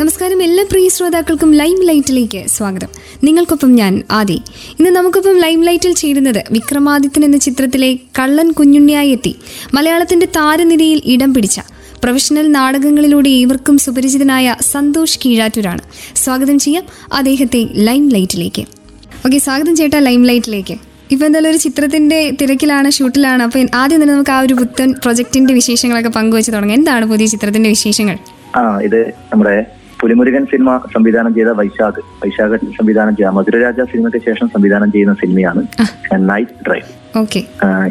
നമസ്കാരം. എല്ലാ പ്രിയ ശ്രോതാക്കൾക്കും ലൈം ലൈറ്റിലേക്ക് സ്വാഗതം. നിങ്ങൾക്കൊപ്പം ഞാൻ ആദി. ഇന്ന് നമുക്കൊപ്പം ലൈം ലൈറ്റിൽ ചേരുന്നത് വിക്രമാദിത്യൻ എന്ന ചിത്രത്തിലെ കള്ളൻ കുഞ്ഞുണ്ണിയായി എത്തി. മലയാളത്തിന്റെ താരനിരയിൽ ഇടം പിടിച്ച പ്രൊഫഷണൽ നാടകങ്ങളിലൂടെ ഏവർക്കും സുപരിചിതനായ സന്തോഷ് കീഴാറ്റൂരാണ്. സ്വാഗതം ചെയ്യാം അദ്ദേഹത്തെ ലൈം ലൈറ്റിലേക്ക് ഓക്കെ സ്വാഗതം ചേട്ടാ ലൈം ലൈറ്റിലേക്ക് ഇപ്പൊ എന്തായാലും ഒരു ചിത്രത്തിന്റെ തിരക്കിലാണ് ഷൂട്ടിലാണ്. അപ്പൊ ആദ്യം തന്നെ നമുക്ക് ആ ഒരു പുത്തൻ പ്രൊജക്ടിന്റെ വിശേഷങ്ങളൊക്കെ പങ്കുവെച്ച് തുടങ്ങാം. എന്താണ് പുതിയ ചിത്രത്തിന്റെ വിശേഷങ്ങൾ? ആ ഇത് നമ്മുടെ പുലിമുരുകൻ സിനിമ സംവിധാനം ചെയ്ത വൈശാഖ് വൈശാഖ് സംവിധാനം ചെയ്ത മധുരരാജ സിനിമയ്ക്ക് ശേഷം സംവിധാനം ചെയ്യുന്ന സിനിമയാണ് നൈറ്റ് ഡ്രൈവ്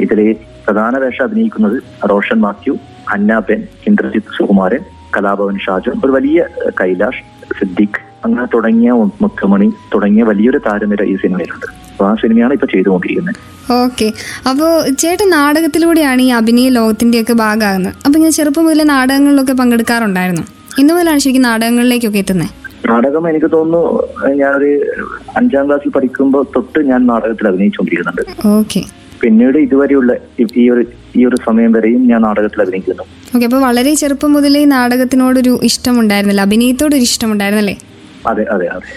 ഇതിലെ പ്രധാന വേഷം അഭിനയിക്കുന്നത് റോഷൻ മാത്യു അന്നാബെൻ ഇന്ദ്രജിത്ത് സുകുമാരൻ കലാഭവൻ ഷാജു ഒരു വലിയ കൈലാഷ് സിദ്ദിഖ് അങ്ങനെ തുടങ്ങിയ മുത്തുമണി തുടങ്ങിയ വലിയൊരു താരനിര ഈ സിനിമയിലുണ്ട്. അപ്പൊ ആ സിനിമയാണ് ഇപ്പൊ ചെയ്തുകൊണ്ടിരിക്കുന്നത്. ഓക്കെ അപ്പോൾ ചേട്ടൻ നാടകത്തിലൂടെയാണ് ഈ അഭിനയ ലോകത്തിന്റെ ഒക്കെ ഭാഗമാകുന്നത്. അപ്പൊ ഞാൻ ചെറുപ്പം മുതലേ നാടകങ്ങളിലൊക്കെ പങ്കെടുക്കാറുണ്ടായിരുന്നു. ഇന്നു മുതലാണ് ശരിക്കും നാടകങ്ങളിലേക്കൊക്കെ എത്തുന്നത് നാടകം എനിക്ക് തോന്നുന്നു ഞാനൊരു അഞ്ചാം ക്ലാസ്സിൽ പഠിക്കുമ്പോൾ തൊട്ട് ഞാൻ നാടകത്തിൽ അഭിനയിച്ചുകൊണ്ടിരിക്കുന്നുണ്ട്. ഓക്കെ. പിന്നീട് ഇതുവരെയുള്ള ഈ- ഒരു ഈ ഒരു സമയം വരെയും ഞാൻ നാടകത്തിൽ അഭിനയിക്കുന്നു. ഓക്കെ അപ്പോൾ വളരെ ചെറുപ്പം മുതലേ നാടകത്തിനോടൊരു ഇഷ്ടമുണ്ടായിരുന്നല്ലോ അഭിനയത്തോടൊരു ഇഷ്ടമുണ്ടായിരുന്നല്ലേ? അതെ അതെ അതെ.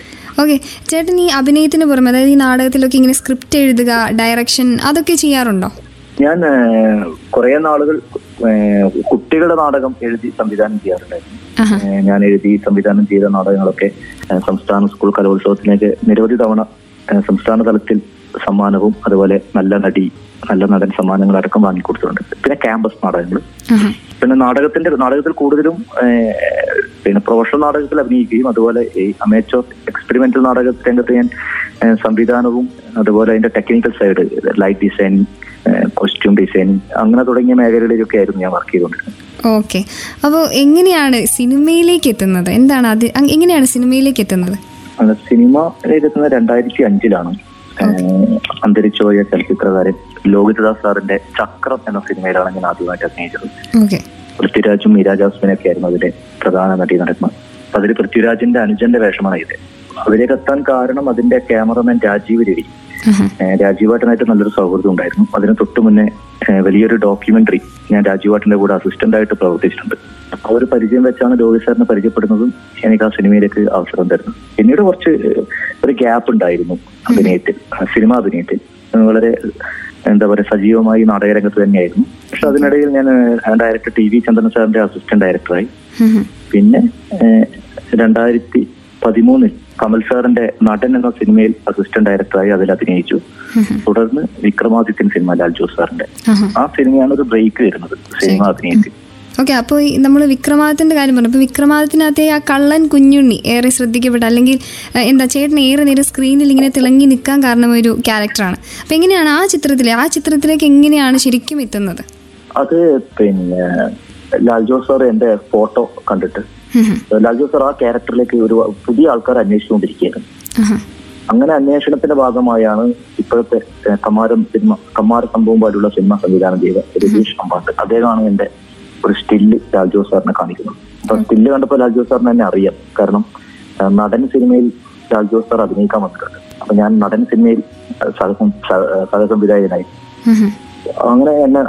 ഓക്കെ ചേട്ടൻ ഈ അഭിനയത്തിന് പുറമെ അതായത് ഈ നാടകത്തിലൊക്കെ ഇങ്ങനെ സ്ക്രിപ്റ്റ് എഴുതുക ഡയറക്ഷൻ അതൊക്കെ ചെയ്യാറുണ്ടോ? ഞാൻ കുറെ നാളുകൾ കുട്ടികളുടെ നാടകം എഴുതി സംവിധാനം ചെയ്യാറുണ്ടായിരുന്നു. ഞാൻ എഴുതി സംവിധാനം ചെയ്ത നാടകങ്ങളൊക്കെ സംസ്ഥാന സ്കൂൾ കലോത്സവത്തിലേക്ക് നിരവധി തവണ സംസ്ഥാന തലത്തിൽ സമ്മാനവും അതുപോലെ നല്ല നടി നല്ല നടൻ സമ്മാനങ്ങൾ അടക്കം വാങ്ങിക്കൊടുത്തിട്ടുണ്ട്. പിന്നെ ക്യാമ്പസ് നാടകങ്ങൾ. പിന്നെ നാടകത്തിന്റെ നാടകത്തിൽ കൂടുതലും പിന്നെ പ്രൊഫഷണൽ നാടകത്തിൽ അഭിനയിക്കുകയും അതുപോലെ ഈ അമേച്ചോർ എക്സ്പെരിമെന്റൽ നാടക രംഗത്ത് ഞാൻ സംവിധാനവും അതുപോലെ അതിന്റെ technical side light designing costume design അങ്ങനെ തുടങ്ങിയ മേഖലകളിലൊക്കെ ആയിരുന്നു ഞാൻ വർക്ക് ചെയ്തുകൊണ്ടിരുന്നത്. ഓക്കെ. അപ്പോൾ എങ്ങനെയാണ് സിനിമയിലേക്ക് എത്തുന്നത്? എന്താണ് അത് എങ്ങനെയാണ് സിനിമയിലേക്ക് എത്തുന്നത്? സിനിമയിലേക്ക് എത്തുന്നത് രണ്ടായിരത്തി അഞ്ചിലാണ് അന്തരിച്ചുപോയ ചലച്ചിത്രകാരൻ ലോകിതദാസ് സാറിന്റെ ചക്രം എന്ന സിനിമയിലാണ് ഞാൻ ആദ്യമായിട്ട് അഭിനയിച്ചത്. പൃഥ്വിരാജും മീരാ ജാസ്മിനൊക്കെ ആയിരുന്നു അതിലെ പ്രധാന നടി നടന്മാർ. അതിൽ പൃഥ്വിരാജിന്റെ അനുജന്റെ വേഷമാണ് ഇത് അതിലേക്ക് എത്താൻ കാരണം അതിന്റെ ക്യാമറമാൻ രാജീവ് രവി. രാജീവാട്ടനായിട്ട് നല്ലൊരു സൗഹൃദം ഉണ്ടായിരുന്നു. അതിന് തൊട്ട് മുന്നേ വലിയൊരു ഡോക്യുമെന്ററി ഞാൻ രാജീവാട്ടന്റെ കൂടെ അസിസ്റ്റന്റ് ആയിട്ട് പ്രവർത്തിച്ചിട്ടുണ്ട്. ആ ഒരു പരിചയം വെച്ചാണ് ലോകി സാറിനെ പരിചയപ്പെടുന്നതും എനിക്ക് ആ സിനിമയിലേക്ക് അവസരം തരുന്നത്. പിന്നീട് കുറച്ച് ഒരു ഗ്യാപ്പ് ഉണ്ടായിരുന്നു അഭിനയത്തിൽ സിനിമ അഭിനയത്തിൽ. വളരെ എന്താ പറയുക സജീവമായി നാടകരംഗത്ത് തന്നെയായിരുന്നു. പക്ഷെ അതിനിടയിൽ ഞാൻ ഡയറക്ടർ ടി വി ചന്ദ്രൻ സാറിന്റെ അസിസ്റ്റന്റ് ഡയറക്ടറായി. പിന്നെ രണ്ടായിരത്തി പതിമൂന്നിൽ കമൽ സാറിന്റെ നടൻ എന്ന സിനിമയിൽ അസിസ്റ്റന്റ് ഡയറക്ടറായി അതിൽ അഭിനയിച്ചു. തുടർന്ന് വിക്രമാദിത്യൻ സിനിമ ലാൽ ജോസ് സാറിന്റെ ആ സിനിമയാണ് ഒരു ബ്രേക്ക് വരുന്നത് സിനിമ അഭിനയത്തിൽ. ഓക്കെ അപ്പോൾ നമ്മൾ വിക്രമാദിത്യന്റെ കാര്യം പറഞ്ഞു. അപ്പോൾ വിക്രമാദിത്യനകത്തെ ആ കള്ളൻ കുഞ്ഞുണ്ണി ഏറെ ശ്രദ്ധിക്കപ്പെട്ട അല്ലെങ്കിൽ എന്താ ചേട്ടൻ ഏറെ നേരം സ്ക്രീനിൽ ഇങ്ങനെ തിളങ്ങി നിൽക്കാൻ കാരണം ഒരു ക്യാരക്ടറാണ് അപ്പോൾ എങ്ങനെയാണ് ആ ചിത്രത്തിലെ ആ ചിത്രത്തിലേക്ക് എങ്ങനെയാണ് ശരിക്കും എത്തുന്നത്? അത് പിന്നെ ലാൽ ജോസ് സാർ എന്റെ ഫോട്ടോ കണ്ടിട്ട് ഉം ഉം. ലാൽ ജോസ് ആ ക്യാരക്ടറിലേക്ക് ഒരു പുതിയ ആൾക്കാർ അന്വേഷിച്ചുകൊണ്ടിരിക്കുകയായിരുന്നു ആഹാ. അങ്ങനെ അന്വേഷണത്തിന്റെ ഭാഗമായാണ് ഇപ്പോഴത്തെ കമാരം സിനിമ കമാര സംഭവം പോലുള്ള സിനിമ സംവിധാനം ചെയ്ത രതീഷ് അമ്പാട്ട് അദ്ദേഹമാണ് എന്റെ ഒരു സ്റ്റില്ല് ലാൽ ജോസ് സാറിനെ കാണിക്കുന്നത് അപ്പൊ സ്റ്റില്ല് കണ്ടപ്പോൾ ലാൽ ജോസ് സാറിന് തന്നെ അറിയാം കാരണം നടൻ സിനിമയിൽ ലാൽ ജോസ് സാർ അഭിനയിക്കാൻ വന്നിട്ടുണ്ട് അപ്പൊ ഞാൻ നടൻ സിനിമയിൽ സഹസം സഹ- സഹ- സഹസംവിധായകനായി. അങ്ങനെ എന്നെ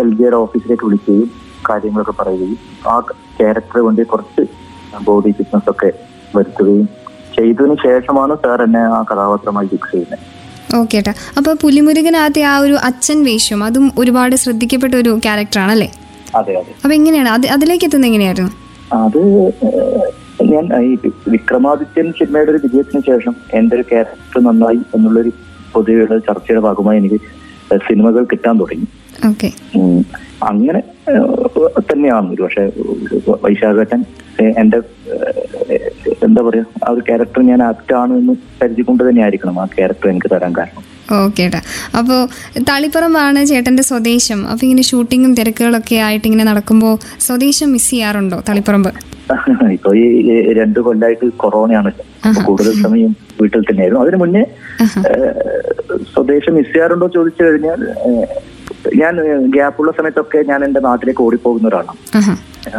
എൽ ജിയുടെ ഓഫീസിലേക്ക് വിളിക്കുകയും കാര്യങ്ങളൊക്കെ പറയുകയും ആ ക്യാരക്ടർ വേണ്ടി കുറച്ച് ബോഡി ഫിറ്റ്നസ് ഒക്കെ വരുത്തുകയും ചെയ്തതിന് ശേഷമാണ് സാർ എന്നെ ആ കഥാപാത്രമായി ഫിക്സ് ചെയ്യുന്നത്. ഓക്കെ ഏട്ടാ അപ്പോൾ പുലിമുരുകനകത്തെ ആ ഒരു അച്ഛൻ വേഷം അതും ഒരുപാട് ശ്രദ്ധിക്കപ്പെട്ട ഒരു ക്യാരക്ടറാണല്ലേ അതെ അപ്പൊ എങ്ങനെയാണ്? അതിലേക്ക് എത്തുന്നത് എങ്ങനെയായിരുന്നു? അത് ഞാൻ ഈ വിക്രമാദിത്യൻ സിനിമയുടെ ഒരു വിജയത്തിന് ശേഷം എന്റെ ഒരു ക്യാരക്ടർ നന്നായി എന്നുള്ളൊരു പൊതുവെയുള്ള ചർച്ചയുടെ ഭാഗമായി എനിക്ക് സിനിമകൾ കിട്ടാൻ തുടങ്ങി. അങ്ങനെ തന്നെയാണ് ഒരു പക്ഷെ വൈശാഖൻ എന്റെ എന്താ പറയാ ആ ഒരു ക്യാരക്ടർ ഞാൻ ആപ്റ്റ് ആണ് എന്ന് കരുതിക്കൊണ്ട് തന്നെ ആയിരിക്കണം ആ ക്യാരക്ടർ എനിക്ക് തരാൻ കാരണം. ഓക്കെ ഏട്ടാ അപ്പോൾ തളിപ്പറമ്പാണ് ചേട്ടന്റെ സ്വദേശം. അപ്പോൾ ഇങ്ങനെ ഷൂട്ടിങ്ങും തിരക്കുകളൊക്കെ ആയിട്ട് ഇങ്ങനെ നടക്കുമ്പോൾ സ്വദേശം മിസ് ചെയ്യാറുണ്ടോ തളിപ്പറമ്പ്? ഇപ്പൊ ഈ രണ്ടു കൊല്ലായിട്ട് കൊറോണയാണ്. കൂടുതൽ സമയം വീട്ടിൽ തന്നെയായിരുന്നു. അതിനു മുന്നേ. സ്വദേശം മിസ് ചെയ്യാറുണ്ടോ ചോദിച്ചു കഴിഞ്ഞാൽ ഞാൻ ഗ്യാപ്പുള്ള സമയത്തൊക്കെ ഞാൻ എന്റെ നാട്ടിലേക്ക് ഓടിപ്പോകുന്ന ഒരാളാണ്.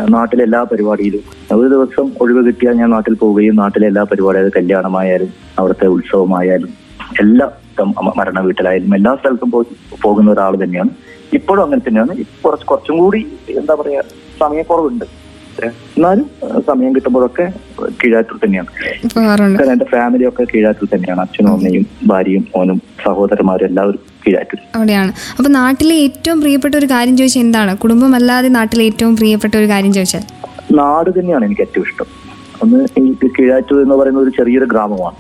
നാട്ടിലെ എല്ലാ പരിപാടിയിലും. ഒരു ദിവസം ഒഴിവ് കിട്ടിയാൽ ഞാൻ നാട്ടിൽ പോവുകയും നാട്ടിലെ എല്ലാ പരിപാടിയും കല്യാണമായാലും അവിടുത്തെ ഉത്സവമായാലും എല്ലാ മരണ വീട്ടിലായാലും എല്ലാ സ്ഥലത്തും പോകുന്ന ഒരാൾ തന്നെയാണ്. ഇപ്പോഴും അങ്ങനെ തന്നെയാണ്. കുറച്ച് കുറച്ചും കൂടി എന്താ പറയാ സമയക്കുറവുണ്ട്. എന്നാലും സമയം കിട്ടുമ്പോഴൊക്കെ കീഴാറ്റൂർ തന്നെയാണ്. കാരണം എന്റെ ഫാമിലി ഒക്കെ കീഴാറ്റൂർ തന്നെയാണ്. അച്ഛനും അമ്മയും ഭാര്യയും മോനും സഹോദരന്മാരും എല്ലാവരും കീഴാറ്റൂർ. അവിടെയാണ്. അപ്പൊ നാട്ടിലെ ഏറ്റവും പ്രിയപ്പെട്ട ഒരു കാര്യം ചോദിച്ചാൽ എന്താണ്? കുടുംബമല്ലാതെ നാട്ടിലെ ഏറ്റവും പ്രിയപ്പെട്ട ഒരു കാര്യം ചോദിച്ചാൽ? നാട് തന്നെയാണ് എനിക്ക് ഏറ്റവും ഇഷ്ടം. ഒന്ന് എനിക്ക് കീഴാറ്റൂർ എന്ന് പറയുന്ന ഒരു ചെറിയൊരു ഗ്രാമമാണ്.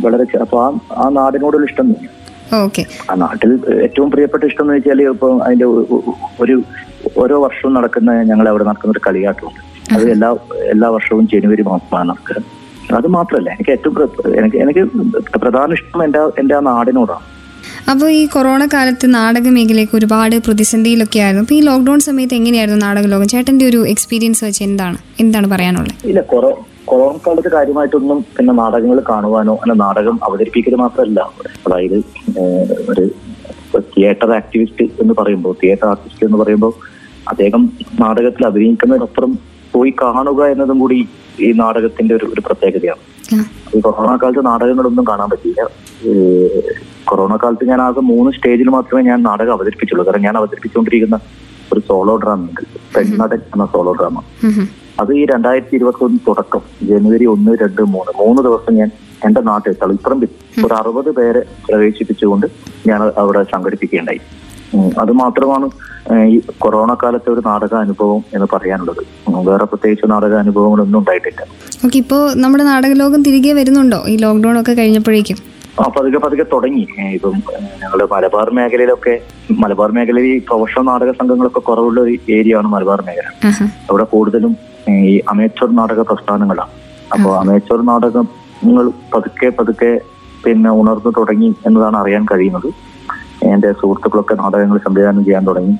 വളരെ അപ്പൊ ആ ആ നാടിനോടുള്ള ഇഷ്ടം തന്നെയാണ്. ആ നാട്ടിൽ ഏറ്റവും പ്രിയപ്പെട്ട ഇഷ്ടം എന്ന് വെച്ചാൽ ഇപ്പൊ അതിന്റെ ഒരു ഓരോ വർഷവും നടക്കുന്ന ഞങ്ങൾ അവിടെ നടക്കുന്ന ഒരു കളിയാട്ടമുണ്ട്. അത് എല്ലാ എല്ലാ വർഷവും ജനുവരി മാസമാണ് നമുക്ക്. അത് മാത്രമല്ല എനിക്ക് ഏറ്റവും എനിക്ക് എനിക്ക് പ്രധാന ഇഷ്ടം എന്റെ എന്റെ ആ നാടിനോടാണ്. അപ്പോൾ ഈ കൊറോണ കാലത്ത് നാടക മേഖലയ്ക്ക് ഒരുപാട് പ്രതിസന്ധിയിലൊക്കെ ആയിരുന്നു. അപ്പോൾ ഈ ലോക്ക്ഡൌൺ സമയത്ത് എങ്ങനെയായിരുന്നു നാടക ലോകം? ചേട്ടന്റെ ഒരു എക്സ്പീരിയൻസ് വെച്ച് എന്താണ് എന്താണ് പറയാനുള്ളത്? ഇല്ല കൊറോ കൊറോണ കാലത്ത് കാര്യമായിട്ടൊന്നും പിന്നെ നാടകങ്ങൾ കാണുവാനോ അല്ല നാടകം അവതരിപ്പിക്കൽ മാത്രമല്ല. അതായത് ഒരു തിയേറ്റർ ആക്ടിവിസ്റ്റ് എന്ന് പറയുമ്പോൾ തിയേറ്റർ ആർട്ടിസ്റ്റ് എന്ന് പറയുമ്പോൾ അദ്ദേഹം നാടകത്തിൽ അഭിനയിക്കുന്നതിനപ്പുറം പോയി കാണുക എന്നതും കൂടി ഈ നാടകത്തിന്റെ ഒരു ഒരു പ്രത്യേകതയാണ്. ഈ കൊറോണ കാലത്ത് നാടകങ്ങളൊന്നും കാണാൻ പറ്റിയില്ല. കൊറോണ കാലത്ത് ഞാൻ ആകെ മൂന്ന് സ്റ്റേജിൽ മാത്രമേ ഞാൻ നാടകം അവതരിപ്പിച്ചുള്ളൂ. കാരണം ഞാൻ അവതരിപ്പിച്ചുകൊണ്ടിരിക്കുന്ന ഒരു സോളോ ഡ്രാമ ഉണ്ട്. പെണ്ണടൻ എന്ന സോളോ ഡ്രാമ. അത് ഈ രണ്ടായിരത്തി ഇരുപത്തി ഒന്ന് തുടക്കം ജനുവരി ഒന്ന് രണ്ട് മൂന്ന് മൂന്ന് ദിവസം ഞാൻ എന്റെ നാട്ടിൽ തളിപ്പറമ്പിൽ ഒരു അറുപത് പേരെ പ്രവേശിപ്പിച്ചുകൊണ്ട് ഞാൻ അവിടെ സംഘടിപ്പിക്കുകയുണ്ടായി. അത് മാത്രമാണ് ഈ കൊറോണ കാലത്തെ ഒരു നാടക അനുഭവം എന്ന് പറയാനുള്ളത്. വേറെ പ്രത്യേകിച്ച് നാടക അനുഭവങ്ങളൊന്നും ഉണ്ടായിട്ടില്ല. ഓക്കെ ഇപ്പോ നമ്മുടെ നാടക ലോകം തിരികെ വരുന്നുണ്ടോ? ഈ ലോക്ക്ഡൌൺ ഒക്കെ കഴിഞ്ഞപ്പോഴേക്കും? ആ പതുക്കെ പതുക്കെ തുടങ്ങി. ഇപ്പം ഞങ്ങളുടെ ഞങ്ങൾ മലബാർ മേഖലയിലൊക്കെ മലബാർ മേഖലയിൽ ഈ പ്രൊഫഷണൽ നാടക സംഘങ്ങളൊക്കെ കുറവുള്ള ഒരു ഏരിയ ആണ് മലബാർ മേഖല. അവിടെ കൂടുതലും ഈ അമേച്ചർ നാടക പ്രസ്ഥാനങ്ങളാണ്. അപ്പോൾ അമേച്ചർ നാടകങ്ങൾ പതുക്കെ പതുക്കെ പിന്നെ ഉണർന്നു തുടങ്ങി എന്നതാണ് അറിയാൻ കഴിയുന്നത്. എന്റെ സുഹൃത്തുക്കളൊക്കെ നാടകങ്ങൾ സംവിധാനം ചെയ്യാൻ തുടങ്ങി.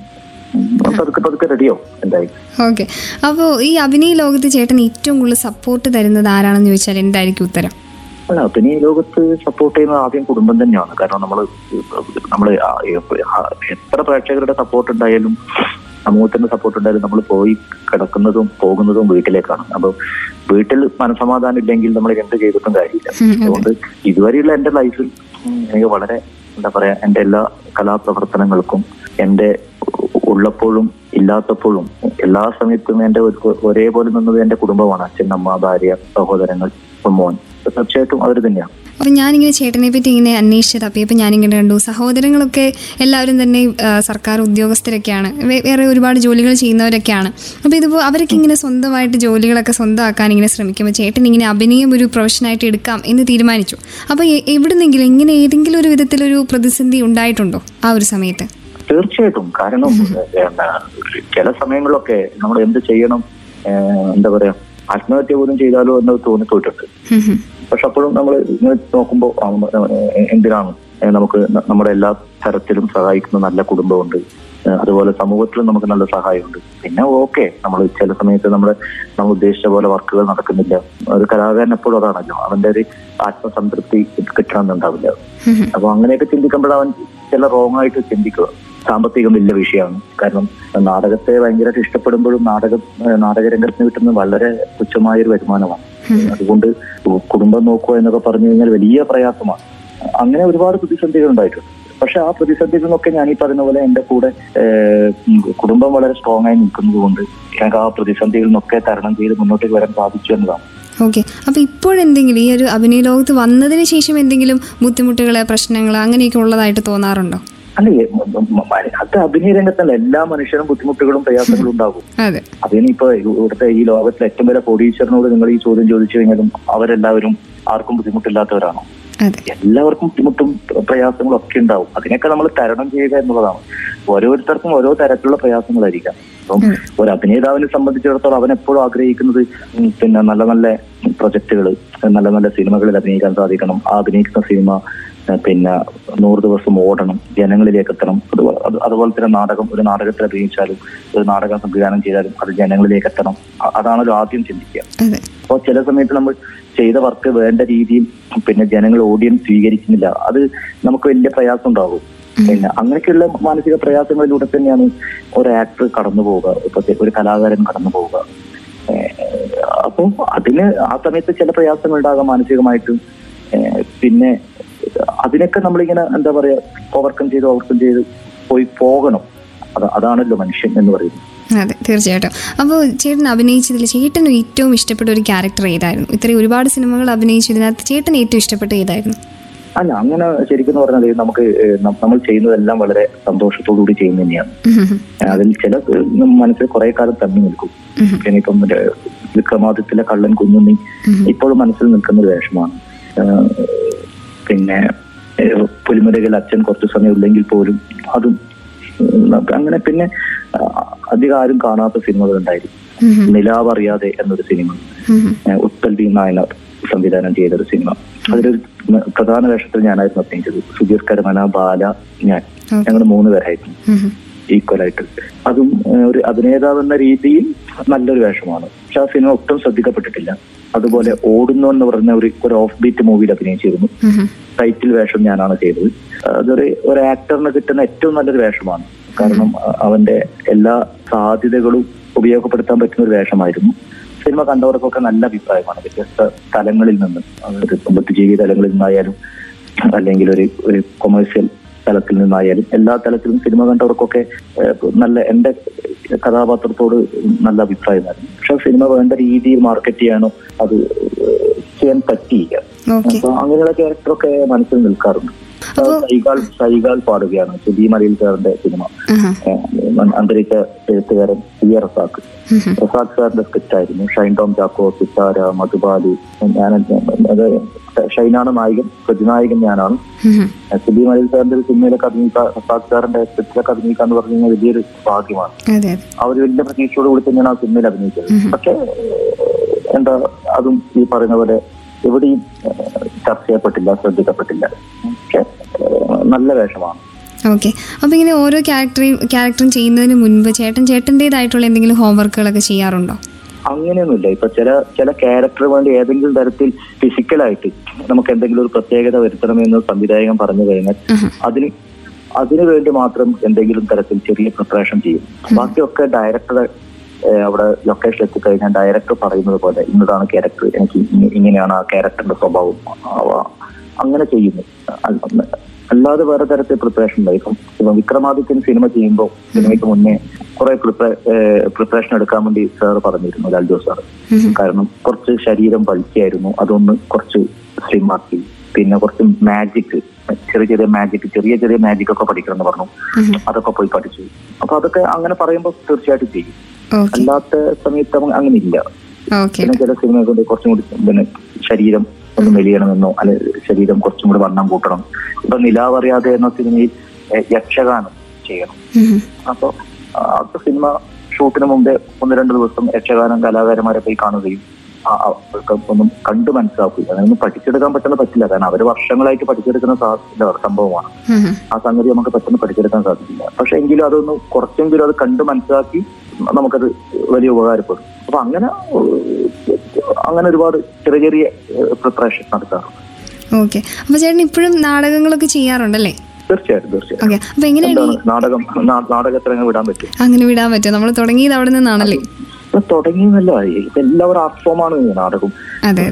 അപ്പോ പതുക്കെ പതുക്കെ റെഡിയാവും എന്തായാലും. ഓക്കെ. അപ്പോൾ ഈ അഭിനയ ലോകത്ത് ചേട്ടൻ ഏറ്റവും കൂടുതൽ സപ്പോർട്ട് തരുന്നത് ആരാണെന്ന് ചോദിച്ചാൽ എന്തായിരിക്കും ഉത്തരം? അല്ല അഭിനയ ഈ ലോകത്ത് സപ്പോർട്ട് ചെയ്യുന്നത് ആദ്യം കുടുംബം തന്നെയാണ്. കാരണം നമ്മൾ നമ്മൾ എത്ര പ്രേക്ഷകരുടെ സപ്പോർട്ട് ഉണ്ടായാലും സമൂഹത്തിന്റെ സപ്പോർട്ട് ഉണ്ടായാലും നമ്മൾ പോയി കിടക്കുന്നതും പോകുന്നതും വീട്ടിലേക്കാണ്. അപ്പൊ വീട്ടിൽ മനസമാധാനം ഇല്ലെങ്കിൽ നമ്മൾ എന്ത് ചെയ്തിട്ടും കാര്യമില്ല. അതുകൊണ്ട് ഇതുവരെയുള്ള എന്റെ ലൈഫിൽ എനിക്ക് വളരെ എന്താ പറയാ എന്റെ എല്ലാ കലാപ്രവർത്തനങ്ങൾക്കും എന്റെ ഉള്ളപ്പോഴും ഇല്ലാത്തപ്പോഴും എല്ലാ സമയത്തും എന്റെ ഒരേപോലെ നിന്നത് എന്റെ കുടുംബമാണ്. അച്ഛൻ അമ്മ ഭാര്യ സഹോദരങ്ങൾ മോൻ. തീർച്ചയായിട്ടും അവർ തന്നെയാണ് അപ്പം ഞാനിങ്ങനെ ചേട്ടനെ പറ്റി ഇങ്ങനെ അന്വേഷിച്ചത്. അപ്പോൾ ഞാനിങ്ങനെ കണ്ടു. സഹോദരങ്ങളൊക്കെ എല്ലാവരും തന്നെ സർക്കാർ ഉദ്യോഗസ്ഥരൊക്കെയാണ്. വേറെ ഒരുപാട് ജോലികൾ ചെയ്യുന്നവരൊക്കെയാണ്. അപ്പോൾ ഇതിപ്പോൾ അവരൊക്കെ ഇങ്ങനെ സ്വന്തമായിട്ട് ജോലികളൊക്കെ സ്വന്തമാക്കാൻ ഇങ്ങനെ ശ്രമിക്കുമ്പോൾ ചേട്ടൻ ഇങ്ങനെ അഭിനയം ഒരു പ്രൊഫഷനായിട്ട് എടുക്കാം എന്ന് തീരുമാനിച്ചു. അപ്പോൾ എവിടുന്നെങ്കിലും ഇങ്ങനെ ഏതെങ്കിലും ഒരു വിധത്തിലൊരു പ്രതിസന്ധി ഉണ്ടായിട്ടുണ്ടോ ആ ഒരു സമയത്ത്? തീർച്ചയായിട്ടും. കാരണം എന്താ, ചില സമയങ്ങളിലൊക്കെ നമ്മൾ എന്ത് ചെയ്യണം എന്താ പറയാ ആത്മഹത്യ പോലും ചെയ്താലോ എന്ന് തോന്നിപ്പോയിട്ടുണ്ട്. പക്ഷെ അപ്പോഴും നമ്മൾ ഇങ്ങനെ നോക്കുമ്പോൾ എന്തിനാണ് നമുക്ക് നമ്മുടെ എല്ലാ തരത്തിലും സഹായിക്കുന്ന നല്ല കുടുംബമുണ്ട്. അതുപോലെ സമൂഹത്തിലും നമുക്ക് നല്ല സഹായമുണ്ട്. പിന്നെ ഓക്കെ നമ്മൾ ചില സമയത്ത് നമ്മൾ നമ്മൾ ഉദ്ദേശിച്ച പോലെ വർക്കുകൾ നടക്കുന്നില്ല. ഒരു കലാകാരൻ എപ്പോഴും അതാണല്ലോ. അവന്റെ ഒരു ആത്മസംതൃപ്തി കിട്ടണമെന്നുണ്ടാവില്ല. അപ്പൊ അങ്ങനെയൊക്കെ ചിന്തിക്കുമ്പോഴവൻ ചില റോങ് ആയിട്ട് ചിന്തിക്കുക. സാമ്പത്തികം വലിയ വിഷയമാണ്. കാരണം നാടകത്തെ ഭയങ്കരമായിട്ട് ഇഷ്ടപ്പെടുമ്പോഴും നാടകം നാടകരംഗത്തിന് കിട്ടുന്നത് വളരെ തുച്ഛമായ ഒരു വരുമാനമാണ് അതുകൊണ്ട് കുടുംബം നോക്കുക എന്നൊക്കെ പറഞ്ഞു കഴിഞ്ഞാൽ വലിയ പ്രയാസമാണ്. അങ്ങനെ ഒരുപാട് പ്രതിസന്ധികൾ ഉണ്ടായിട്ടുണ്ട്. പക്ഷെ ആ പ്രതിസന്ധിയിൽ നിന്നൊക്കെ ഞാൻ ഈ പറയുന്ന പോലെ എന്റെ കൂടെ കുടുംബം വളരെ സ്ട്രോങ് ആയി നിൽക്കുന്നത് കൊണ്ട് ഞങ്ങൾക്ക് ആ പ്രതിസന്ധികൾ നിന്നൊക്കെ തരണം ചെയ്ത് മുന്നോട്ടേക്ക് വരാൻ സാധിച്ചു എന്നതാണ്. ഓക്കെ. അപ്പോൾ ഇപ്പോഴെന്തെങ്കിലും ഈ ഒരു അഭിനയ ലോകത്ത് വന്നതിന് ശേഷം എന്തെങ്കിലും ബുദ്ധിമുട്ടുകൾ പ്രശ്നങ്ങൾ അങ്ങനെയൊക്കെ ഉള്ളതായിട്ട് തോന്നാറുണ്ടോ? അല്ല? അത് അഭിനയ രംഗത്തല്ല. എല്ലാ മനുഷ്യരും ബുദ്ധിമുട്ടുകളും പ്രയാസങ്ങളും ഉണ്ടാകും. അതെ. അതിനിപ്പോ ഇവിടുത്തെ ഈ ലോകത്തിലെ ഏറ്റവും വലിയ കോടീശ്വരനോട് നിങ്ങൾ ഈ ചോദ്യം ചോദിച്ചു കഴിഞ്ഞാലും അവരെല്ലാവരും ആർക്കും ബുദ്ധിമുട്ടില്ലാത്തവരാണോ. എല്ലാവർക്കും ബുദ്ധിമുട്ടും പ്രയാസങ്ങളും ഒക്കെ ഉണ്ടാവും. അതിനൊക്കെ നമ്മൾ തരണം ചെയ്യുക എന്നുള്ളതാണ്. ഓരോരുത്തർക്കും ഓരോ തരത്തിലുള്ള പ്രയാസങ്ങളായിരിക്കാം. അപ്പം ഒരു അഭിനേതാവിനെ സംബന്ധിച്ചിടത്തോളം അവൻ എപ്പോഴും ആഗ്രഹിക്കുന്നത് പിന്നെ നല്ല നല്ല പ്രൊജക്ടുകൾ നല്ല നല്ല സിനിമകളിൽ അഭിനയിക്കാൻ സാധിക്കണം. ആ അഭിനയിക്കുന്ന സിനിമ പിന്നെ നൂറ് ദിവസം ഓടണം ജനങ്ങളിലേക്ക് എത്തണം. അതുപോലെ അത് അതുപോലെ തന്നെ നാടകം ഒരു നാടകത്തിൽ അഭിനയിച്ചാലും ഒരു നാടകം സംവിധാനം ചെയ്താലും അത് ജനങ്ങളിലേക്ക് എത്തണം. അതാണല്ലോ ആദ്യം ചിന്തിക്കുക. അപ്പോൾ ചില സമയത്ത് നമ്മൾ ചെയ്ത വർക്ക് വേണ്ട രീതിയിൽ പിന്നെ ജനങ്ങൾ ഓഡിയൻസ് സ്വീകരിക്കുന്നില്ല. അത് നമുക്ക് വലിയ പ്രയാസം ഉണ്ടാകും. പിന്നെ അങ്ങനെയൊക്കെയുള്ള മാനസിക പ്രയാസങ്ങളിലൂടെ തന്നെയാണ് ഒരു ആക്ടർ കടന്നു പോവുക. ഇപ്പൊ ഒരു കലാകാരൻ കടന്നു പോവുക. അപ്പോൾ അപ്പം അതിന് ആ സമയത്ത് ചില പ്രയാസങ്ങൾ ഉണ്ടാകാം മാനസികമായിട്ടും പിന്നെ അതിനൊക്കെ നമ്മളിങ്ങനെ എന്താ പറയാ ഓവർകം ചെയ്ത് ഓവർകം ചെയ്ത് പോയി പോകണം. അത് അതാണല്ലോ മനുഷ്യൻ എന്ന് പറയുന്നത്. അതെ തീർച്ചയായിട്ടും. അപ്പോൾ ചേട്ടൻ അഭിനയിച്ചതിൽ ചേട്ടന് ഏറ്റവും ഇഷ്ടപ്പെട്ട ഒരു ക്യാരക്ടർ ഏതായിരുന്നു? ഇത്രയും ഒരുപാട് സിനിമകൾ അഭിനയിച്ചു ഇതിനകത്ത് ചേട്ടൻ ഏറ്റവും ഇഷ്ടപ്പെട്ട ഏതായിരുന്നു? അല്ല അങ്ങനെ ശരിക്കും പറഞ്ഞാൽ നമുക്ക് നമ്മൾ ചെയ്യുന്നതെല്ലാം വളരെ സന്തോഷത്തോടു കൂടി ചെയ്യുന്നത് തന്നെയാണ്. അതിൽ ചില മനസ്സിൽ കുറെ കാലം തങ്ങി നിൽക്കും. ഉം. പിന്നെ ഇപ്പം മറ്റേ വിക്രമാദിത്യത്തിലെ കള്ളൻ കുഞ്ഞുണ്ണി ഇപ്പോഴും മനസ്സിൽ നിൽക്കുന്ന ഒരു വേഷമാണ്. പിന്നെ പുലിമുരകിൽ അച്ഛൻ കുറച്ച് സമയം ഇല്ലെങ്കിൽ പോലും അതും അങ്ങനെ പിന്നെ അധികം ആരും കാണാത്ത സിനിമകൾ ഉണ്ടായിരുന്നു. നിലാവറിയാതെ നിലാവ് അറിയാതെ എന്നൊരു സിനിമ ഉത്തൽ ഉത്പൽ ബി നായനാർ സംവിധാനം ചെയ്ത ഒരു സിനിമ. അതിലൊരു പ്രധാന വേഷത്തിൽ ഞാനായിരുന്നു അഭിനയിച്ചത്. സുധീർ കരമന ബാല ഞാൻ. ഞങ്ങൾ മൂന്ന് പേരായിരുന്നു. ഈക്വലായിട്ട് ഈക്വൽ ആയിട്ട്. അതും ഒരു അഭിനേതാവ് എന്ന രീതിയിൽ നല്ലൊരു വേഷമാണ്. പക്ഷെ ആ സിനിമ ഒട്ടും ശ്രദ്ധിക്കപ്പെട്ടിട്ടില്ല. അതുപോലെ ഓടുന്നു എന്ന് പറഞ്ഞ ഒരു ഒരു ഓഫ് ബീറ്റ് മൂവിയിൽ അഭിനയിച്ചിരുന്നു. ടൈറ്റിൽ വേഷം ഞാനാണ് ചെയ്തത്. അതൊരു ഒരു ആക്ടറിന് കിട്ടുന്ന ഏറ്റവും നല്ലൊരു വേഷമാണ്. കാരണം അവന്റെ എല്ലാ സാധ്യതകളും ഉപയോഗപ്പെടുത്താൻ പറ്റുന്ന ഒരു വേഷമായിരുന്നു. സിനിമ കണ്ടവർക്കൊക്കെ നല്ല അഭിപ്രായമാണ്. വ്യത്യസ്ത തലങ്ങളിൽ നിന്ന്. ബുദ്ധിജീവി തലങ്ങളിൽ നിന്നായാലും അല്ലെങ്കിൽ ഒരു ഒരു കൊമേഴ്സ്യൽ തലത്തിൽ നിന്നായാലും എല്ലാ തലത്തിലും സിനിമ കണ്ടവർക്കൊക്കെ നല്ല എന്റെ കഥാപാത്രത്തോട് നല്ല അഭിപ്രായമായിരുന്നു പക്ഷെ സിനിമ വേണ്ട രീതിയിൽ മാർക്കറ്റ് ചെയ്യാനോ അത് ചെയ്യാൻ പറ്റിയില്ല. അപ്പൊ അങ്ങനെയുള്ള ക്യാരക്ടറൊക്കെ മനസ്സിൽ നിൽക്കാറുണ്ട്. സൈകാൾ സൈകാൾ പാടുകയാണ് സുധി മലയിൽ സാറിന്റെ സിനിമ. അന്തരിച്ച എഴുത്തുകാരൻ പി എ റസാഖ്. റസാഖ് സാറിന്റെ സ്ക്രിപ്റ്റ് ആയിരുന്നു ഷൈൻ ടോം ചാക്കോ സിത്താര മധുബാലി ഞാൻ അത് ഷൈനാണ് നായകൻ പ്രതിനായകൻ ഞാനാണ്. സുബി മലയിൽ സാറിന്റെ ഒരു സിനിമയിലൊക്കെ അഭിനയിക്കുക റസാഖ് സാറിന്റെ സ്ക്രിപ്റ്റിലൊക്കെ അഭിനയിക്കുക എന്ന് പറഞ്ഞു കഴിഞ്ഞാൽ വലിയൊരു ഭാഗ്യമാണ്. അവർ വലിയ പ്രതീക്ഷയോട് കൂടി തന്നെയാണ് ആ സിനിമയിൽ അഭിനയിച്ചത്. പക്ഷെ എന്താ അതും ഈ പറയുന്ന പോലെ എവിടെയും ചർച്ച ചെയ്യപ്പെട്ടില്ല ശ്രദ്ധിക്കപ്പെട്ടില്ല. പക്ഷെ നല്ല വേഷമാണ്. ഓക്കെ. അപ്പൊ ഇങ്ങനെ ഓരോ ക്യാരക്ടറേയും ക്യാരക്ടറും ചെയ്യുന്നതിന് മുൻപ് ചേട്ടൻ ചേട്ടന്റെതായിട്ടുള്ള എന്തെങ്കിലും ഹോംവർക്കുകളൊക്കെ ചെയ്യാറുണ്ടോ? അങ്ങനെയൊന്നുമില്ല. ഇപ്പൊ ചില ചില ക്യാരക്ടർ വേണ്ടി ഏതെങ്കിലും തരത്തിൽ ഫിസിക്കലായിട്ട് നമുക്ക് എന്തെങ്കിലും ഒരു പ്രത്യേകത വരുത്തണമെന്ന് സംവിധായകൻ പറഞ്ഞു കഴിഞ്ഞാൽ. അതിന് അതിനുവേണ്ടി മാത്രം എന്തെങ്കിലും തരത്തിൽ ചെറിയ പ്രിപ്പറേഷൻ ചെയ്യും. ബാക്കിയൊക്കെ ഡയറക്ടർ അവിടെ ലൊക്കേഷൻ എത്തിക്കഴിഞ്ഞാൽ ഡയറക്ടർ പറയുന്നത് പോലെ ഇന്നതാണ് ക്യാരക്ടർ എനിക്ക് ഇങ്ങനെയാണ് ആ ക്യാരക്ടറിന്റെ സ്വഭാവം. അങ്ങനെ ചെയ്യുന്നു. അല്ല- അല്ലാതെ വേറെ തരത്തിൽ പ്രിപ്പറേഷൻ ഉണ്ടായിരിക്കും ഇപ്പം വിക്രമാദിത്യൻ സിനിമ ചെയ്യുമ്പോൾ സിനിമയ്ക്ക് മുന്നേ കുറെ പ്രിപ്പറേഷൻ എടുക്കാൻ വേണ്ടി സാർ പറഞ്ഞിരുന്നു ലാൽ ജോസ് സാർ കാരണം കുറച്ച് ശരീരം വലിക്കായിരുന്നു അതൊന്ന് കുറച്ച് സ്ലിം ആക്കി പിന്നെ കുറച്ച് മാജിക് ചെറിയ ചെറിയ മാജിക് ചെറിയ ചെറിയ മാജിക് ഒക്കെ പഠിക്കണം എന്ന് പറഞ്ഞു. അതൊക്കെ പോയി പഠിച്ചു. അപ്പൊ അതൊക്കെ അങ്ങനെ പറയുമ്പോൾ തീർച്ചയായിട്ടും ചെയ്യും. അല്ലാത്ത സമയത്ത് അങ്ങനെ ഇല്ല പിന്നെ ചില സിനിമ കൊണ്ട് കുറച്ചും കൂടി പിന്നെ ശരീരം ഒന്ന് മെലിയണമെന്നോ അല്ലെ ശരീരം കുറച്ചും കൂടി വണ്ണം കൂട്ടണം. ഇപ്പൊ നിലാവറിയാതെ എന്ന സിനിമയിൽ യക്ഷഗാനം ചെയ്യണം. അപ്പൊ ആ സിനിമ ഷൂട്ടിന് മുമ്പേ ഒന്ന് രണ്ട് ദിവസം യക്ഷഗാനം കലാകാരന്മാരെ പോയി കാണുകയും ഒന്നും കണ്ടു മനസ്സിലാക്കില്ല അതിനൊന്നും പഠിച്ചെടുക്കാൻ പറ്റുന്ന പറ്റില്ല. കാരണം അവർ വർഷങ്ങളായിട്ട് പഠിച്ചെടുക്കുന്ന സംഭവമാണ്. ആ സംഗതി നമുക്ക് പെട്ടെന്ന് പഠിച്ചെടുക്കാൻ സാധിക്കില്ല. പക്ഷെ എങ്കിലും അതൊന്ന് കുറച്ചെങ്കിലും അത് കണ്ടു മനസ്സിലാക്കി നമുക്കത് വലിയ ഉപകാരപ്പെടും. അപ്പൊ അങ്ങനെ അങ്ങനെ ഒരുപാട് ചെറിയ ചെറിയ പ്രിപ്പറേഷൻ നടത്താറുണ്ട് ഓക്കെ. അപ്പൊ ചേട്ടൻ ഇപ്പോഴും നാടകങ്ങളൊക്കെ ചെയ്യാറുണ്ടല്ലേ? തീർച്ചയായിട്ടും തീർച്ചയായിട്ടും. എങ്ങനെയാണ് നാടകം നാടകത്തിൽ വിടാൻ പറ്റും? അങ്ങനെ വിടാൻ പറ്റുക നമ്മൾ തുടങ്ങിയത് അവിടെ നിന്നാണല്ലേ? ഇപ്പൊ തുടങ്ങിയെന്നല്ല ഇപ്പൊ ഒരു ആർട്ട് ഫോമാണ് നാടകം.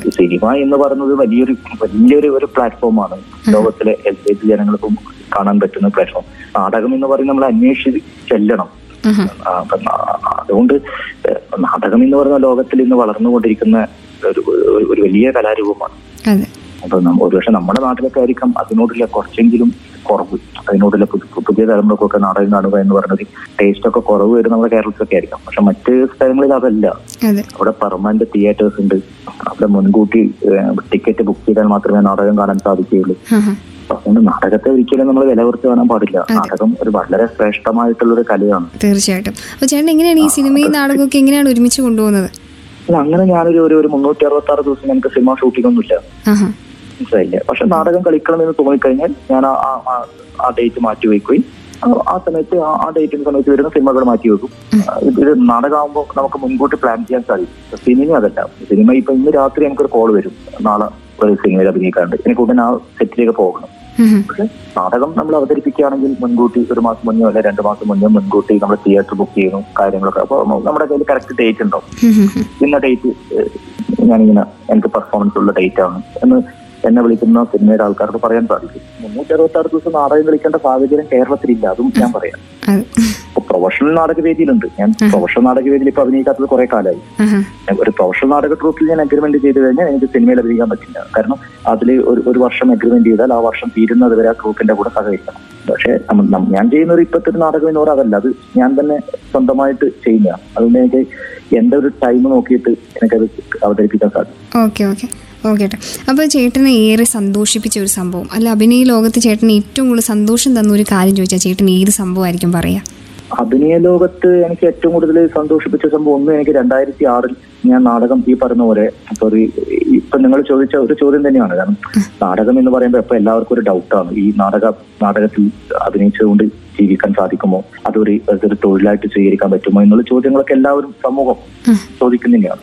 സിനിമ എന്ന് പറയുന്നത് വലിയൊരു വലിയൊരു ഒരു പ്ലാറ്റ്ഫോമാണ് ലോകത്തിലെ ഏത് ജനങ്ങൾക്കും കാണാൻ പറ്റുന്ന പ്ലാറ്റ്ഫോം നാടകം എന്ന് പറയുന്നത് നമ്മൾ അന്വേഷിച്ച് ചെല്ലണം. അതുകൊണ്ട് നാടകം എന്ന് പറയുന്ന ലോകത്തിൽ ഇന്ന് വളർന്നുകൊണ്ടിരിക്കുന്ന ഒരു ഒരു- വലിയ കലാരൂപമാണ്. അപ്പൊ ഒരുപക്ഷെ നമ്മുടെ നാട്ടിലൊക്കെ ആയിരിക്കാം അതിനോടുള്ള കുറച്ചെങ്കിലും കുറവ്. അതിനോടുള്ള പുതിയ തലമുറക്കൊക്കെ നാടകം കാണുക എന്ന് പറയുന്നത് ടേസ്റ്റ് ഒക്കെ കുറവ് വരും നമ്മുടെ കേരളത്തിലൊക്കെ ആയിരിക്കും. പക്ഷെ മറ്റ് സ്ഥലങ്ങളിൽ അതല്ല. അവിടെ പെർമനന്റ് തിയേറ്റേഴ്സ് ഉണ്ട്. അവിടെ മുൻകൂട്ടി ടിക്കറ്റ് ബുക്ക് ചെയ്താൽ മാത്രമേ നാടകം കാണാൻ സാധിക്കുകയുള്ളൂ. അതുകൊണ്ട് നാടകത്തെ ഒരിക്കലും നമ്മൾ വില കുറച്ച് കാണാൻ പാടില്ല. നാടകം ഒരു വളരെ ശ്രേഷ്ഠമായിട്ടുള്ള ഒരു കലയാണ്. തീർച്ചയായിട്ടും. ചേട്ടൻ എങ്ങനെയാണ് ഈ സിനിമയും നാടകമൊക്കെ എങ്ങനെയാണ് ഒരുമിച്ച് കൊണ്ടുപോകുന്നത്? അങ്ങനെ ഞാനൊരു ഒരു മുന്നൂറ്റി അറുപത്തി ആറ് ദിവസം നമുക്ക് സിനിമ ഷൂട്ടിംഗ് ഒന്നുമില്ല മനസ്സിലായില്ലേ? പക്ഷെ നാടകം കളിക്കണം എന്ന് തോന്നിക്കഴിഞ്ഞാൽ ഞാൻ ആ- ഡേറ്റ് മാറ്റി വയ്ക്കുകയും ആ- സമയത്ത് ആ- ഡേറ്റിന് സമയത്ത് വരുന്ന സിനിമകൾ മാറ്റി വെക്കും. ഇത് നാടകമാകുമ്പോൾ നമുക്ക് മുൻകൂട്ടി പ്ലാൻ ചെയ്യാൻ സാധിക്കും. സിനിമ അതല്ല. സിനിമ ഇപ്പൊ ഇന്ന് രാത്രി നമുക്കൊരു കോൾ വരും. നാളെ ഒരു സിനിമയിൽ അഭിനയിക്കാറുണ്ട് എനിക്ക് ഉടനെ ആ സെറ്റിലേക്ക് പോകണം. പക്ഷെ നാടകം നമ്മൾ അവതരിപ്പിക്കുകയാണെങ്കിൽ മുൻകൂട്ടി ഒരു മാസം മുന്നേ അല്ലെ രണ്ട് മാസം മുന്നേ മുൻകൂട്ടി നമ്മൾ തിയേറ്റർ ബുക്ക് ചെയ്യുന്നു കാര്യങ്ങളൊക്കെ. അപ്പോൾ നമ്മുടെ കയ്യിൽ കറക്റ്റ് ഡേറ്റ് ഉണ്ടാവും. ഇന്ന ഡേറ്റ് ഞാനിങ്ങനെ എനിക്ക് പെർഫോമൻസ് ഉള്ള ഡേറ്റ് ആണ് എന്ന് എന്നെ വിളിക്കുന്ന സിനിമയുടെ ആൾക്കാർക്ക് പറയാൻ സാധിക്കും. മുന്നൂറ്റി അറുപത്തി ആറ് ദിവസം നാടകം കളിക്കേണ്ട സാഹചര്യം കേരളത്തിലില്ല അതും ഞാൻ പറയാം. പ്രൊഫഷണൽ നാടകവേദിയിലുണ്ട് ഞാൻ പ്രൊഫഷണൽ നാടകവേദിയിൽ ഇപ്പൊ അഭിനയിക്കാത്തത് കുറെ കാലമായി. ഒരു പ്രൊഫഷണൽ നാടക ട്രൂപ്പിൽ ഞാൻ അഗ്രിമെന്റ് ചെയ്ത് കഴിഞ്ഞാൽ എനിക്ക് സിനിമയിൽ അഭിനയിക്കാൻ പറ്റില്ല. കാരണം അതിൽ ഒരു ഒരു വർഷം അഗ്രിമെന്റ് ചെയ്താൽ ആ വർഷം തീരുന്നത് വരെ ആ ട്രൂപ്പിന്റെ കൂടെ സഹകരിക്കണം. പക്ഷെ ഞാൻ ചെയ്യുന്ന ഒരു ഇപ്പത്തെ ഇപ്പോഴത്തെ ഒരു നാടകം എന്ന് പറയുന്നത് അതല്ല. അത് ഞാൻ തന്നെ സ്വന്തമായിട്ട് ചെയ്യുന്നതാണ് അതുകൊണ്ട് എനിക്ക് എന്റെ ഒരു ടൈം നോക്കിയിട്ട് എനിക്കത് അവതരിപ്പിക്കാൻ സാധിക്കും. Okay okay. ഓക്കെ ഏട്ടാ അപ്പോൾ ചേട്ടനെ ഏറെ സന്തോഷിപ്പിച്ച ഒരു സംഭവം. അല്ല അഭിനയ ലോകത്ത് ചേട്ടന് ഏറ്റവും കൂടുതൽ സന്തോഷം തന്ന ഒരു കാര്യം ചോദിച്ചാൽ ചേട്ടൻ ഏത് സംഭവമായിരിക്കും പറയാ? അഭിനയ ലോകത്ത് എനിക്ക് ഏറ്റവും കൂടുതൽ സന്തോഷിപ്പിച്ച സംഭവം ഒന്ന് എനിക്ക് രണ്ടായിരത്തി ആറിൽ ഞാൻ നാടകം ഈ പറഞ്ഞ പോലെ സോറി ഇപ്പൊ നിങ്ങൾ ചോദിച്ച ഒരു ചോദ്യം തന്നെയാണ്. കാരണം നാടകം എന്ന് പറയുമ്പോൾ ഇപ്പൊ എല്ലാവർക്കും ഒരു ഡൗട്ടാണ് ഈ നാടക നാടകത്തിൽ അഭിനയിച്ചുകൊണ്ട് ജീവിക്കാൻ സാധിക്കുമോ? അതൊരു അതൊരു തൊഴിലായിട്ട് സ്വീകരിക്കാൻ പറ്റുമോ? എന്നുള്ള ചോദ്യങ്ങളൊക്കെ എല്ലാവരും സമൂഹം ചോദിക്കുന്നതന്നെയാണ്.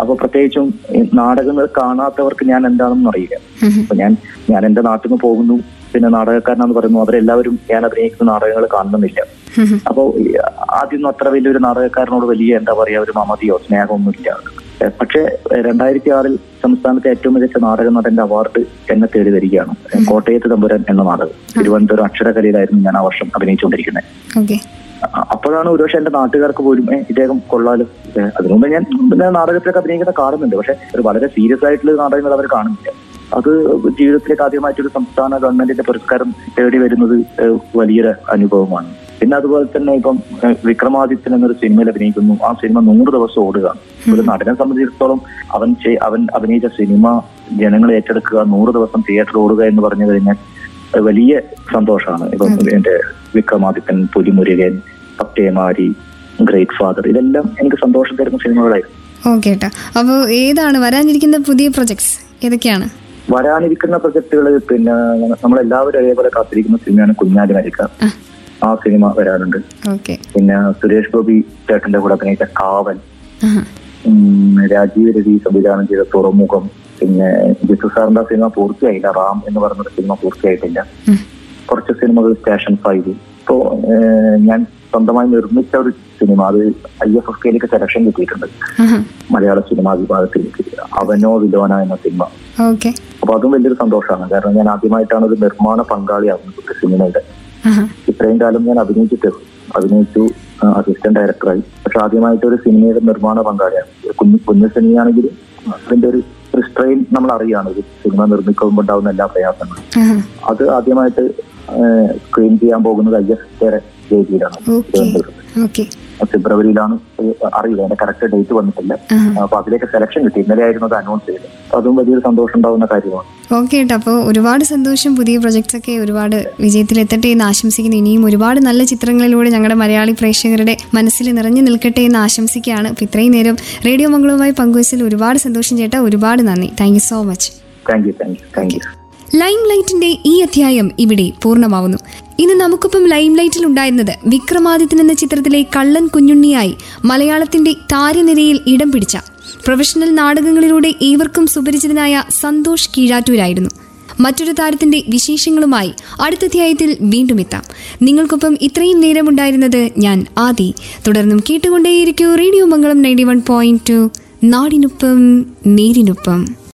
അപ്പൊ പ്രത്യേകിച്ചും നാടകങ്ങൾ കാണാത്തവർക്ക് ഞാൻ എന്താണെന്ന് അറിയില്ല അപ്പൊ ഞാൻ ഞാൻ എന്റെ നാട്ടിൽ നിന്ന് പോകുന്നു. പിന്നെ നാടകക്കാരനാന്ന് പറയുന്നു. അവരെല്ലാവരും ഞാൻ അഭിനയിക്കുന്ന നാടകങ്ങൾ കാണുന്നില്ല. അപ്പോൾ ആദ്യമൊന്നും അത്ര വലിയൊരു നാടകക്കാരനോട് വലിയ എന്താ പറയാ ഒരു മമതിയോ സ്നേഹമോ ഇല്ല പക്ഷേ രണ്ടായിരത്തി ആറിൽ സംസ്ഥാനത്തെ ഏറ്റവും മികച്ച നാടക നടന്റെ അവാർഡ് എന്നെ തേടി വരികയാണ്. കോട്ടയത്ത് തമ്പുരാൻ എന്ന നാടകം. തിരുവനന്തപുരം അക്ഷരകലയിലായിരുന്നു ഞാൻ ആ വർഷം അഭിനയിച്ചുകൊണ്ടിരിക്കുന്നത്. അപ്പോഴാണ് ഒരുപക്ഷെ എന്റെ നാട്ടുകാർക്ക് പോലും ഇദ്ദേഹം കൊള്ളാലും. അതുകൊണ്ട് അതിനു മുമ്പ് ഞാൻ പിന്നെ നാടകത്തിലൊക്കെ അഭിനയിക്കുന്ന കാണുന്നുണ്ട് പക്ഷെ ഒരു വളരെ സീരിയസ് ആയിട്ടുള്ള നാടകങ്ങൾ അവർ കാണുന്നില്ല. അത് ജീവിതത്തിലേക്ക് ആദ്യമായിട്ടൊരു സംസ്ഥാന ഗവൺമെന്റിന്റെ പുരസ്കാരം തേടി വരുന്നത് വലിയൊരു അനുഭവമാണ്. പിന്നെ അതുപോലെ തന്നെ ഇപ്പം വിക്രമാദിത്യൻ എന്നൊരു സിനിമയിൽ അഭിനയിക്കുന്നു. ആ സിനിമ നൂറ് ദിവസം ഓടുക. ഒരു നടനെ സംബന്ധിച്ചിടത്തോളം അവൻ അവൻ അഭിനയിച്ച സിനിമ ജനങ്ങൾ ഏറ്റെടുക്കുക നൂറ് ദിവസം തിയേറ്റർ ഓടുക എന്ന് പറഞ്ഞു കഴിഞ്ഞാൽ വലിയ സന്തോഷമാണ്. ഇപ്പം എന്റെ വിക്രമാദിത്യൻ പുലിമുരുകൻ പത്തേമാരി ഗ്രേറ്റ് ഫാദർ ഇതെല്ലാം എനിക്ക് സന്തോഷം തരുന്ന സിനിമകളായിരുന്നു. ഓക്കെ ഏട്ടാ അപ്പോൾ ഏതാണ്? വരാനിരിക്കുന്ന പുതിയ പ്രൊജക്ട്സ് ഏതൊക്കെയാണ്? വരാനിരിക്കുന്ന പ്രൊജക്ടുകൾ പിന്നെ നമ്മളെല്ലാവരും അതേപോലെ കാത്തിരിക്കുന്ന സിനിമയാണ് കുഞ്ഞാലി മരിക്ക ആ. സിനിമ വരാനുണ്ട് പിന്നെ സുരേഷ് ഗോപി ചേട്ടന്റെ കൂടെ അഭിനയിച്ച കാവൽ. രാജീവ് രവി സംവിധാനം ചെയ്ത തുറമുഖം. പിന്നെ ജിത്തു സാറിന്റെ സിനിമ പൂർത്തിയായില്ല. റാം എന്ന് പറഞ്ഞൊരു സിനിമ പൂർത്തിയായിട്ടില്ല. കുറച്ച് സിനിമകൾ സ്റ്റേഷൻ ഫൈവ്. ഇപ്പോ ഞാൻ സ്വന്തമായി നിർമ്മിച്ച ഒരു സിനിമ അത് ഐ എഫ് എഫ് കെയിലേക്ക് സെലക്ഷൻ കിട്ടിയിട്ടുണ്ട് മലയാള സിനിമാ വിഭാഗത്തിലേക്ക്. അവനോ വിലോന എന്ന സിനിമ. അപ്പൊ അതും വലിയൊരു സന്തോഷമാണ്. കാരണം ഞാൻ ആദ്യമായിട്ടാണ് ഒരു നിർമ്മാണ പങ്കാളിയാവുന്നത് ഒരു സിനിമയുടെ. ഇത്രയും കാലം ഞാൻ അഭിനയിച്ചിട്ട് അഭിനയിച്ചു അസിസ്റ്റന്റ് ഡയറക്ടറായി പക്ഷെ ആദ്യമായിട്ട് ഒരു സിനിമയുടെ നിർമ്മാണ പങ്കാളിയാണ്. കുഞ്ഞു കുഞ്ഞു സിനിമയാണെങ്കിലും അതിന്റെ ഒരു ഒരു സ്ട്രെയിൻ നമ്മൾ അറിയാണ് ഒരു സിനിമ നിർമ്മിക്കുമ്പോൾ ഉണ്ടാവുന്ന എല്ലാ പ്രയാസങ്ങളും. അത് ആദ്യമായിട്ട് സ്ക്രീൻ ചെയ്യാൻ പോകുന്നത് ഐ എഫ് ഓക്കെ തിരുവനന്തപുരത്ത് ഫെബ്രുവരിയിലാണ് അറിയില്ല അതിന്റെ കറക്റ്റ് ഡേറ്റ് വന്നിട്ടില്ല. അപ്പൊ അതിലേക്ക് സെലക്ഷൻ കിട്ടി. ഇന്നലെ ആയിരുന്നു അത് അനൗൺസ് ചെയ്തത്. അതും വലിയൊരു സന്തോഷം ഉണ്ടാവുന്ന കാര്യമാണ്. ഓക്കെ ഏട്ടാ അപ്പോൾ ഒരുപാട് സന്തോഷം പുതിയ പ്രൊജക്ട്സ് ഒക്കെ ഒരുപാട് വിജയത്തിലെത്തട്ടെ എന്ന് ആശംസിക്കുന്നു. ഇനിയും ഒരുപാട് നല്ല ചിത്രങ്ങളിലൂടെ ഞങ്ങളുടെ മലയാളി പ്രേക്ഷകരുടെ മനസ്സിൽ നിറഞ്ഞു നിൽക്കട്ടെ എന്ന് ആശംസിക്കുകയാണ്. അപ്പോൾ ഇത്രയും നേരം റേഡിയോ മംഗളവുമായി പങ്കുവച്ചതിൽ ഒരുപാട് സന്തോഷം ചേട്ടാ. ഒരുപാട് നന്ദി. Thank you so much thank you thank you thank you lime ലൈറ്റിന്റെ ഈ അധ്യായം ഇവിടെ പൂർണമാവുന്നു. ഇന്ന് നമുക്കൊപ്പം ലൈം ലൈറ്റിൽ ഉണ്ടായിരുന്നത് വിക്രമാദിത്യൻ എന്ന ചിത്രത്തിലെ കള്ളൻ കുഞ്ഞുണ്ണിയായി മലയാളത്തിന്റെ താരനിരയിൽ ഇടം പിടിച്ച പ്രൊഫഷണൽ നാടകങ്ങളിലൂടെ ഏവർക്കും സുപരിചിതനായ സന്തോഷ് കീഴാറ്റൂരായിരുന്നു. മറ്റൊരു താരത്തിന്റെ വിശേഷങ്ങളുമായി അടുത്ത അധ്യായത്തിൽ വീണ്ടും എത്താം. നിങ്ങൾക്കൊപ്പം ഇത്രയും നേരം ഉണ്ടായിരുന്നത് ഞാൻ ആദി. തുടർന്നും കേട്ടുകൊണ്ടേയിരിക്കൂ radio Mangalam ninety one point two. നാടിനൊപ്പം നേരിനൊപ്പം.